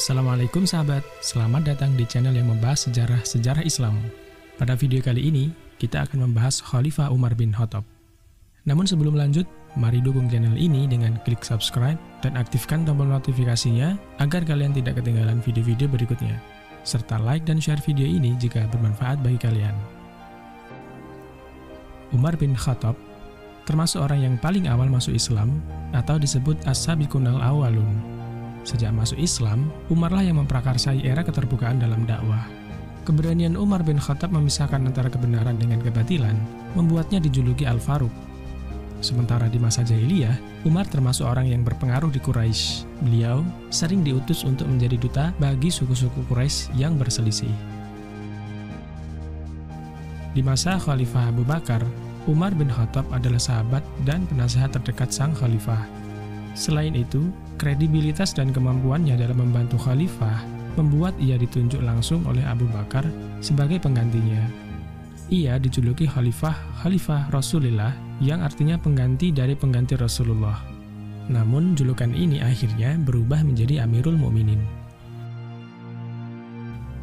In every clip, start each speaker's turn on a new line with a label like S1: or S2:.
S1: Assalamualaikum sahabat, selamat datang di channel yang membahas sejarah-sejarah Islam. Pada video kali ini, kita akan membahas Khalifah Umar bin Khattab. Namun sebelum lanjut, mari dukung channel ini dengan klik subscribe dan aktifkan tombol notifikasinya agar kalian tidak ketinggalan video-video berikutnya. Serta like dan share video ini jika bermanfaat bagi kalian. Umar bin Khattab termasuk orang yang paling awal masuk Islam atau disebut as-sabiqun al-awwalun Sejak masuk Islam, Umarlah yang memprakarsai era keterbukaan dalam dakwah. Keberanian Umar bin Khattab memisahkan antara kebenaran dengan kebatilan membuatnya dijuluki Al-Faruq. Sementara di masa jahiliyah, Umar termasuk orang yang berpengaruh di Quraisy. Beliau sering diutus untuk menjadi duta bagi suku-suku Quraisy yang berselisih. Di masa Khalifah Abu Bakar, Umar bin Khattab adalah sahabat dan penasehat terdekat sang khalifah. Selain itu, kredibilitas dan kemampuannya dalam membantu khalifah membuat ia ditunjuk langsung oleh Abu Bakar sebagai penggantinya. Ia dijuluki Khalifah Khalifah Rasulullah yang artinya pengganti dari pengganti Rasulullah. Namun julukan ini akhirnya berubah menjadi Amirul Mukminin.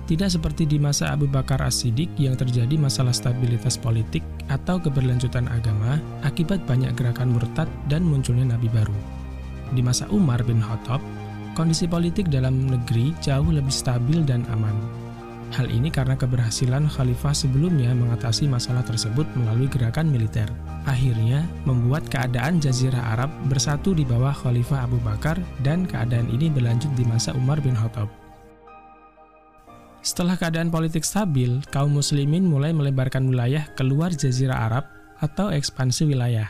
S1: Tidak seperti di masa Abu Bakar As-Siddiq yang terjadi masalah stabilitas politik atau keberlanjutan agama akibat banyak gerakan murtad dan munculnya nabi baru. Di masa Umar bin Khattab, kondisi politik dalam negeri jauh lebih stabil dan aman. Hal ini karena keberhasilan khalifah sebelumnya mengatasi masalah tersebut melalui gerakan militer. Akhirnya, membuat keadaan Jazirah Arab bersatu di bawah Khalifah Abu Bakar dan keadaan ini berlanjut di masa Umar bin Khattab. Setelah keadaan politik stabil, kaum muslimin mulai melebarkan wilayah keluar Jazirah Arab atau ekspansi wilayah.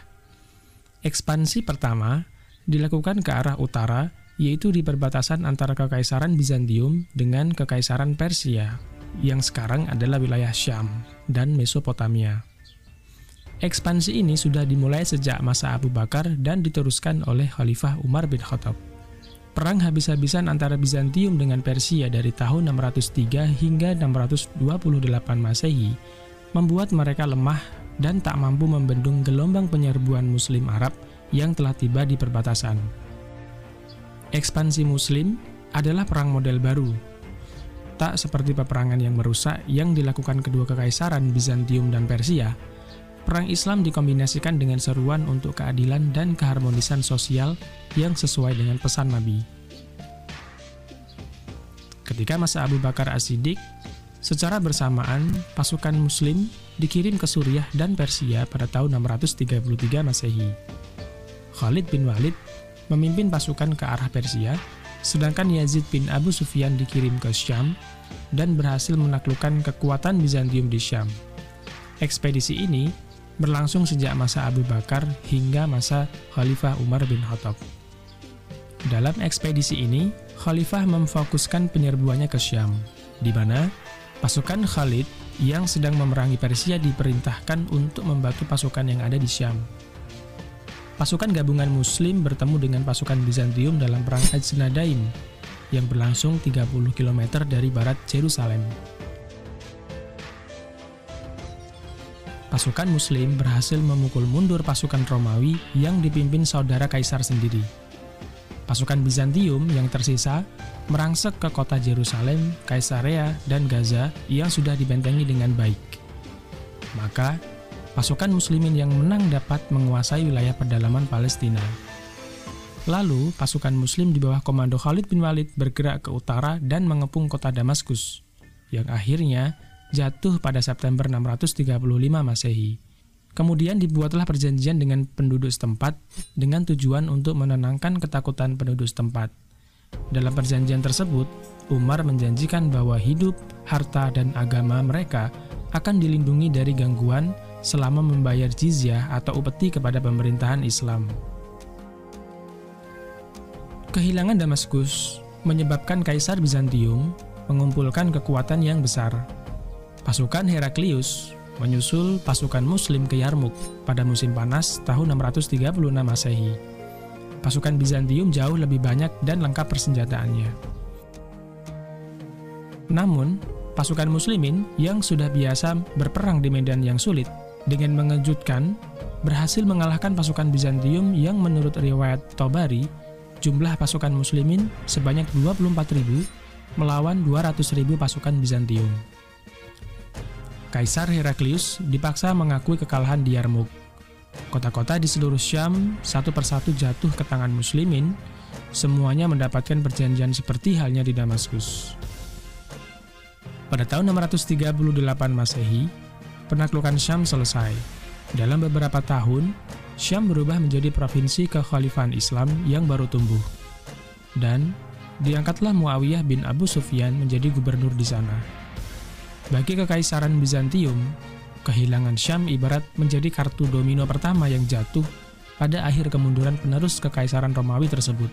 S1: Ekspansi pertama dilakukan ke arah utara, yaitu di perbatasan antara Kekaisaran Bizantium dengan Kekaisaran Persia, yang sekarang adalah wilayah Syam dan Mesopotamia. Ekspansi ini sudah dimulai sejak masa Abu Bakar dan diteruskan oleh Khalifah Umar bin Khattab. Perang habis-habisan antara Bizantium dengan Persia dari tahun 603 hingga 628 Masehi membuat mereka lemah dan tak mampu membendung gelombang penyerbuan Muslim Arab yang telah tiba di perbatasan. Ekspansi Muslim adalah perang model baru, tak seperti peperangan yang merusak yang dilakukan kedua kekaisaran Bizantium dan Persia. Perang Islam dikombinasikan dengan seruan untuk keadilan dan keharmonisan sosial yang sesuai dengan pesan Nabi. Ketika masa Abu Bakar As-Siddiq, secara bersamaan pasukan Muslim dikirim ke Suriah dan Persia pada tahun 633 Masehi. Khalid bin Walid memimpin pasukan ke arah Persia, sedangkan Yazid bin Abu Sufyan dikirim ke Syam dan berhasil menaklukkan kekuatan Bizantium di Syam. Ekspedisi ini berlangsung sejak masa Abu Bakar hingga masa Khalifah Umar bin Khattab. Dalam ekspedisi ini, Khalifah memfokuskan penyerbuannya ke Syam, di mana pasukan Khalid yang sedang memerangi Persia diperintahkan untuk membantu pasukan yang ada di Syam. Pasukan gabungan Muslim bertemu dengan pasukan Bizantium dalam Perang Ajnadain yang berlangsung 30 km dari barat Jerusalem. Pasukan Muslim berhasil memukul mundur pasukan Romawi yang dipimpin saudara kaisar sendiri. Pasukan Bizantium yang tersisa merangsek ke kota Jerusalem, Kaisarea, dan Gaza yang sudah dibentengi dengan baik. Maka, pasukan muslimin yang menang dapat menguasai wilayah pedalaman Palestina. Lalu, pasukan muslim di bawah komando Khalid bin Walid bergerak ke utara dan mengepung kota Damaskus, yang akhirnya jatuh pada September 635 Masehi. Kemudian dibuatlah perjanjian dengan penduduk setempat dengan tujuan untuk menenangkan ketakutan penduduk setempat. Dalam perjanjian tersebut, Umar menjanjikan bahwa hidup, harta, dan agama mereka akan dilindungi dari gangguan selama membayar jizyah atau upeti kepada pemerintahan Islam. Kehilangan Damaskus menyebabkan Kaisar Bizantium mengumpulkan kekuatan yang besar. Pasukan Heraklius menyusul pasukan Muslim ke Yarmuk pada musim panas tahun 636 Masehi. Pasukan Bizantium jauh lebih banyak dan lengkap persenjataannya. Namun, pasukan Muslimin yang sudah biasa berperang di medan yang sulit dengan mengejutkan berhasil mengalahkan pasukan Bizantium yang menurut riwayat Tobari jumlah pasukan muslimin sebanyak 24.000 melawan 200.000 pasukan Bizantium. Kaisar Heraklius dipaksa mengakui kekalahan di Yarmouk. Kota-kota di seluruh Syam satu persatu jatuh ke tangan muslimin, semuanya mendapatkan perjanjian seperti halnya di Damaskus. Pada tahun 638 Masehi, penaklukan Syam selesai. Dalam beberapa tahun, Syam berubah menjadi provinsi kekhalifahan Islam yang baru tumbuh. Dan diangkatlah Muawiyah bin Abu Sufyan menjadi gubernur di sana. Bagi kekaisaran Bizantium, kehilangan Syam ibarat menjadi kartu domino pertama yang jatuh pada akhir kemunduran penerus kekaisaran Romawi tersebut.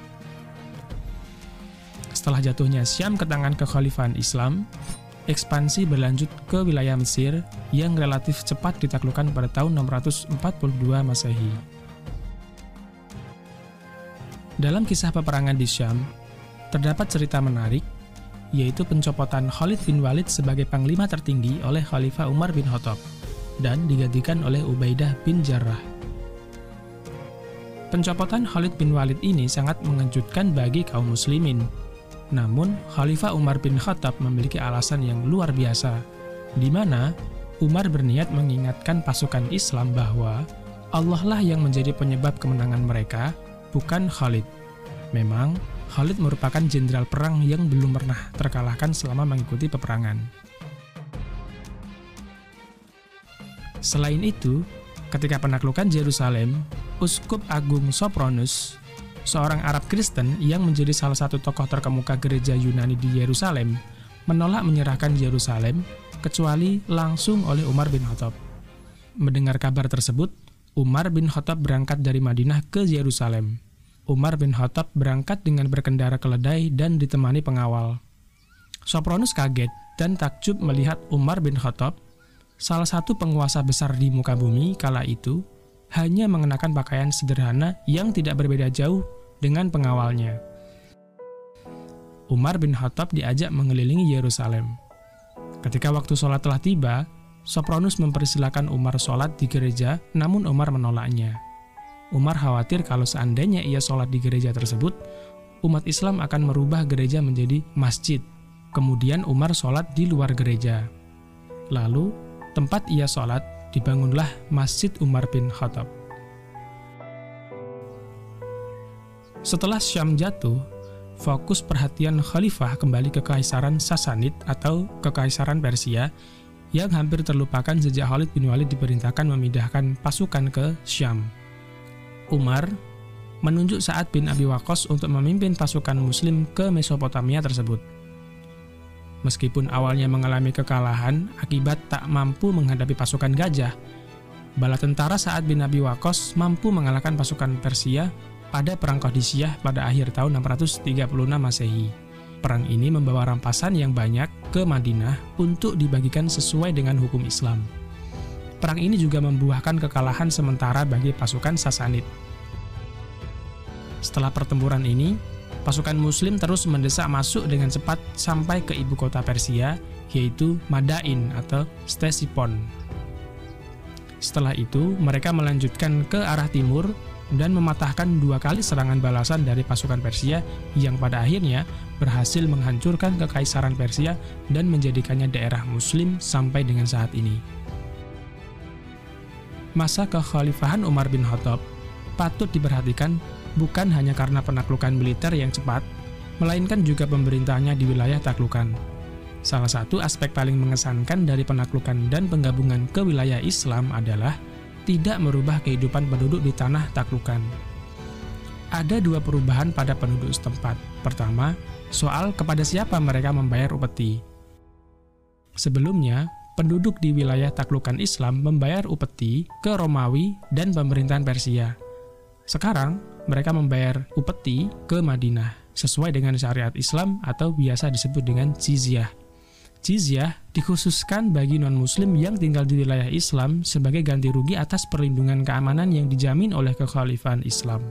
S1: Setelah jatuhnya Syam ke tangan kekhalifahan Islam, ekspansi berlanjut ke wilayah Mesir yang relatif cepat ditaklukkan pada tahun 642 Masehi. Dalam kisah peperangan di Syam, terdapat cerita menarik, yaitu pencopotan Khalid bin Walid sebagai panglima tertinggi oleh Khalifah Umar bin Khattab dan digantikan oleh Ubaidah bin Jarrah. Pencopotan Khalid bin Walid ini sangat mengejutkan bagi kaum muslimin, namun, Khalifah Umar bin Khattab memiliki alasan yang luar biasa, di mana Umar berniat mengingatkan pasukan Islam bahwa Allah lah yang menjadi penyebab kemenangan mereka, bukan Khalid. Memang, Khalid merupakan jenderal perang yang belum pernah terkalahkan selama mengikuti peperangan. Selain itu, ketika penaklukan Yerusalem, Uskup Agung Sopronus seorang Arab Kristen yang menjadi salah satu tokoh terkemuka gereja Yunani di Yerusalem, menolak menyerahkan Yerusalem kecuali langsung oleh Umar bin Khattab. Mendengar kabar tersebut, Umar bin Khattab berangkat dari Madinah ke Yerusalem. Umar bin Khattab berangkat dengan berkendara keledai dan ditemani pengawal. Sopronus kaget dan takjub melihat Umar bin Khattab, salah satu penguasa besar di muka bumi kala itu, hanya mengenakan pakaian sederhana yang tidak berbeda jauh dengan pengawalnya. Umar bin Khattab diajak mengelilingi Yerusalem. Ketika waktu sholat telah tiba, Sopronus mempersilahkan Umar sholat di gereja, namun Umar menolaknya. Umar khawatir kalau seandainya ia sholat di gereja tersebut, umat Islam akan merubah gereja menjadi masjid. Kemudian Umar sholat di luar gereja. Lalu, tempat ia sholat dibangunlah Masjid Umar bin Khattab. Setelah Syam jatuh, fokus perhatian khalifah kembali ke Kekaisaran Sasanid atau Kekaisaran Persia yang hampir terlupakan sejak Khalid bin Walid diperintahkan memindahkan pasukan ke Syam. Umar menunjuk Sa'ad bin Abi Waqqas untuk memimpin pasukan muslim ke Mesopotamia tersebut. Meskipun awalnya mengalami kekalahan akibat tak mampu menghadapi pasukan gajah, bala tentara saat bin Abi Waqqas mampu mengalahkan pasukan Persia pada Perang Qadisiyah pada akhir tahun 636 Masehi. Perang ini membawa rampasan yang banyak ke Madinah untuk dibagikan sesuai dengan hukum Islam. Perang ini juga membuahkan kekalahan sementara bagi pasukan Sasanid. Setelah pertempuran ini, pasukan muslim terus mendesak masuk dengan cepat sampai ke ibu kota Persia, yaitu Madain atau Ctesifon. Setelah itu, mereka melanjutkan ke arah timur dan mematahkan dua kali serangan balasan dari pasukan Persia yang pada akhirnya berhasil menghancurkan kekaisaran Persia dan menjadikannya daerah muslim sampai dengan saat ini. Masa kekhalifahan Umar bin Khattab patut diperhatikan bukan hanya karena penaklukan militer yang cepat, melainkan juga pemerintahnya di wilayah taklukan. Salah satu aspek paling mengesankan dari penaklukan dan penggabungan ke wilayah Islam adalah tidak merubah kehidupan penduduk di tanah taklukan. Ada dua perubahan pada penduduk setempat. Pertama, soal kepada siapa mereka membayar upeti. Sebelumnya, penduduk di wilayah taklukan Islam membayar upeti ke Romawi dan pemerintahan Persia. Sekarang, mereka membayar upeti ke Madinah sesuai dengan syariat Islam atau biasa disebut dengan jizyah. Jizyah dikhususkan bagi non-muslim yang tinggal di wilayah Islam sebagai ganti rugi atas perlindungan keamanan yang dijamin oleh kekhalifahan Islam.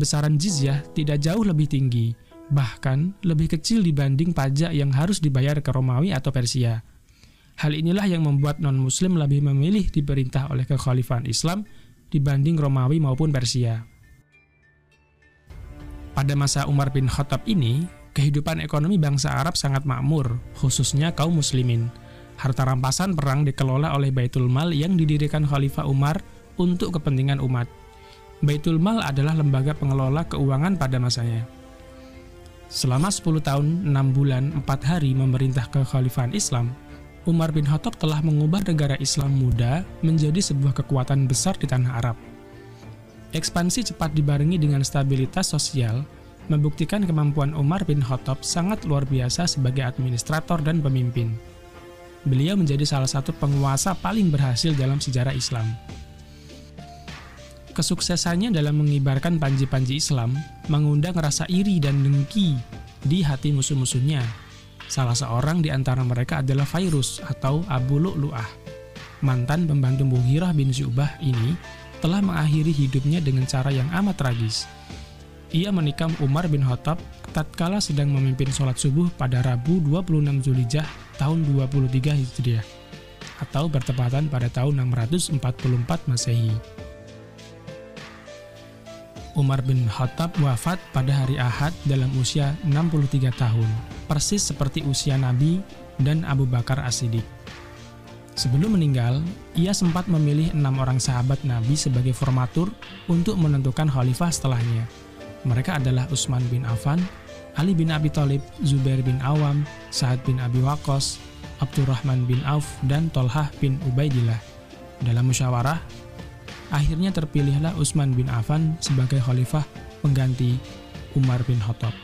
S1: Besaran jizyah tidak jauh lebih tinggi, bahkan lebih kecil dibanding pajak yang harus dibayar ke Romawi atau Persia. Hal inilah yang membuat non-muslim lebih memilih diperintah oleh kekhalifahan Islam dibanding Romawi maupun Persia. Pada masa Umar bin Khattab ini, kehidupan ekonomi bangsa Arab sangat makmur, khususnya kaum muslimin. Harta rampasan perang dikelola oleh Baitul Mal yang didirikan Khalifah Umar untuk kepentingan umat. Baitul Mal adalah lembaga pengelola keuangan pada masanya. Selama 10 tahun, 6 bulan, 4 hari memerintah kekhalifahan Islam, Umar bin Khattab telah mengubah negara Islam muda menjadi sebuah kekuatan besar di tanah Arab. Ekspansi cepat dibarengi dengan stabilitas sosial, membuktikan kemampuan Umar bin Khattab sangat luar biasa sebagai administrator dan pemimpin. Beliau menjadi salah satu penguasa paling berhasil dalam sejarah Islam. Kesuksesannya dalam mengibarkan panji-panji Islam mengundang rasa iri dan dengki di hati musuh-musuhnya. Salah seorang di antara mereka adalah Fairus atau Abu Lu'lu'ah. Mantan pembantu Mughirah bin Syubah ini telah mengakhiri hidupnya dengan cara yang amat tragis. Ia menikam Umar bin Khattab tatkala sedang memimpin sholat subuh pada Rabu 26 Zulijah tahun 23 Hijriah atau bertepatan pada tahun 644 Masehi. Umar bin Khattab wafat pada hari Ahad dalam usia 63 tahun, persis seperti usia Nabi dan Abu Bakar As-Siddiq. Sebelum meninggal, ia sempat memilih enam orang sahabat Nabi sebagai formatur untuk menentukan khalifah setelahnya. Mereka adalah Utsman bin Affan, Ali bin Abi Thalib, Zubair bin Awam, Sa'ad bin Abi Waqqas, Abdurrahman bin Auf, dan Tolhah bin Ubaidillah. Dalam musyawarah, akhirnya terpilihlah Utsman bin Affan sebagai khalifah pengganti Umar bin Khattab.